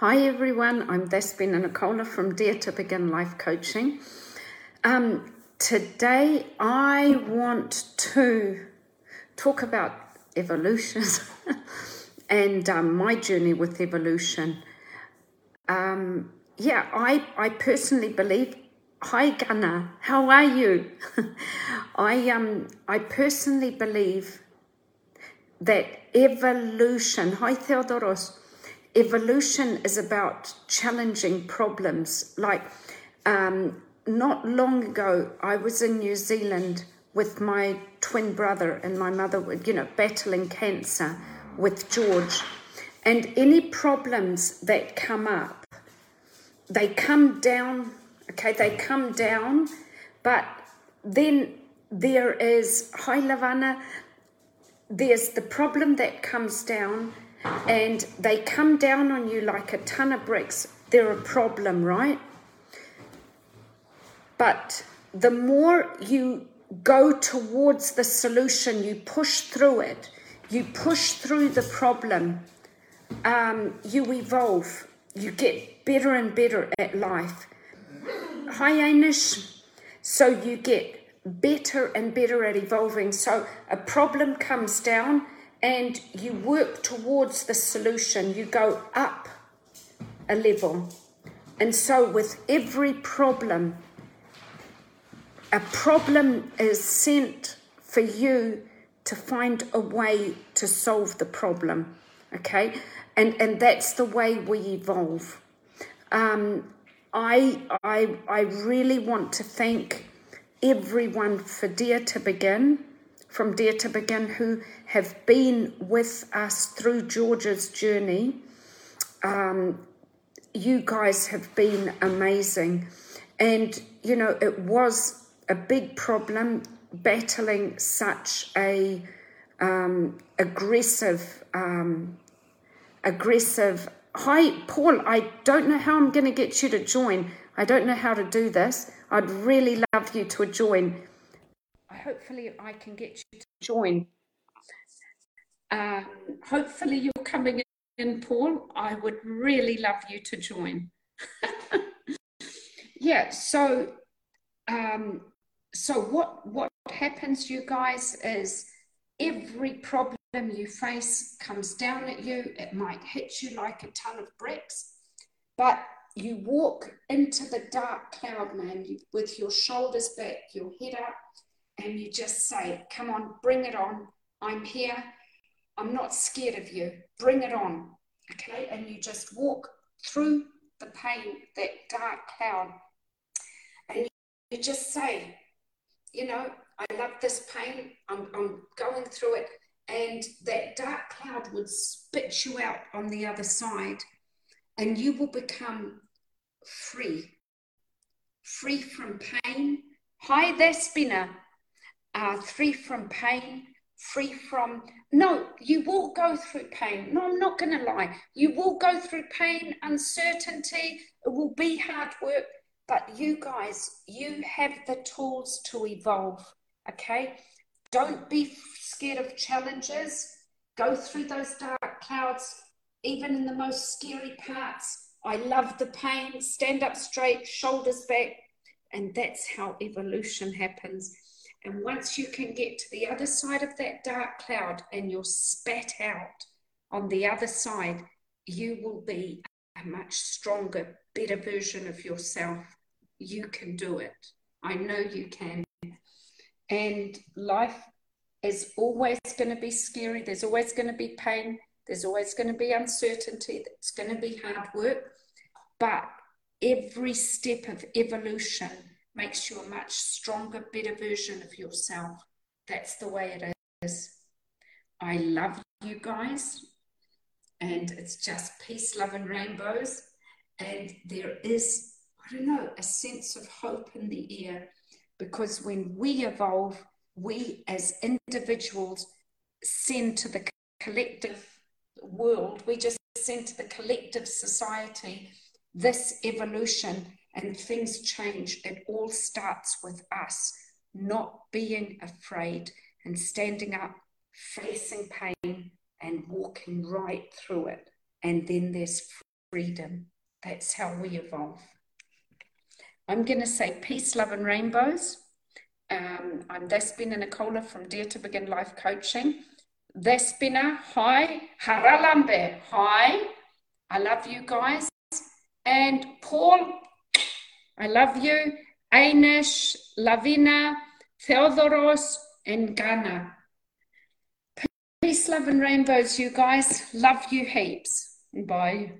Hi everyone, I'm Despina Nicola from Dare to Begin Life Coaching. Um, today I want to talk about evolution and um, my journey with evolution. Um, yeah, I, I personally believe. Hi Gunnar, how are you? I um I personally believe that evolution. Hi Theodoros evolution is about challenging problems. Like um, not long ago, I was in New Zealand with my twin brother and my mother, you know, battling cancer with George. And any problems that come up, they come down, okay, they come down, but then there is, hi Lavana, there's the problem that comes down and they come down on you like a ton of bricks, they're a problem, right? But the more you go towards the solution, you push through it, you push through the problem, um, you evolve, you get better and better at life. Hi, Anish. So you get better and better at evolving. So a problem comes down and you work towards the solution, you go up a level. And so, with every problem, a problem is sent for you to find a way to solve the problem. Okay? And, and that's the way we evolve. Um, I, I, I really want to thank everyone for Dare to Begin from Dare to Begin who have been with us through George's journey. Um, you guys have been amazing. And, you know, it was a big problem battling such a um, aggressive, um, aggressive. Hi, Paul. I don't know how I'm going to get you to join. I don't know how to do this. I'd really love you to join hopefully I can get you to join. Um, hopefully you're coming in, Paul. I would really love you to join. yeah. So, um, so what what happens, you guys, is every problem you face comes down at you. It might hit you like a ton of bricks, but you walk into the dark cloud, man, with your shoulders back, your head up, and you just say, Come on, bring it on. I'm here. I'm not scared of you. Bring it on. Okay. And you just walk through the pain, that dark cloud. And you just say, You know, I love this pain. I'm, I'm going through it. And that dark cloud would spit you out on the other side. And you will become free. Free from pain. Hi there, Spinner uh, free from pain, free from. No, you will go through pain. No, I'm not going to lie. You will go through pain, uncertainty. It will be hard work. But you guys, you have the tools to evolve. Okay? Don't be scared of challenges. Go through those dark clouds, even in the most scary parts. I love the pain. Stand up straight, shoulders back. And that's how evolution happens. And once you can get to the other side of that dark cloud and you're spat out on the other side, you will be a much stronger, better version of yourself. You can do it. I know you can. And life is always going to be scary. There's always going to be pain. There's always going to be uncertainty. It's going to be hard work. But every step of evolution makes you a much stronger, better version of yourself. That's the way it is. I love you guys, and it's just peace, love, and rainbows. And there is, I don't know, a sense of hope in the air because when we evolve, we as individuals send to the collective world, we just send to the collective society this evolution and things change. It all starts with us not being afraid and standing up, facing pain, and walking right through it. And then there's freedom. That's how we evolve. I'm going to say peace, love, and rainbows. Um, I'm Despina Nicola from Dare to Begin Life Coaching. Despina, hi. Haralambe, hi. I love you guys. And Paul, I love you. Ainish, Lavina, Theodoros, and Ghana. Peace, love, and rainbows, you guys. Love you heaps. Bye.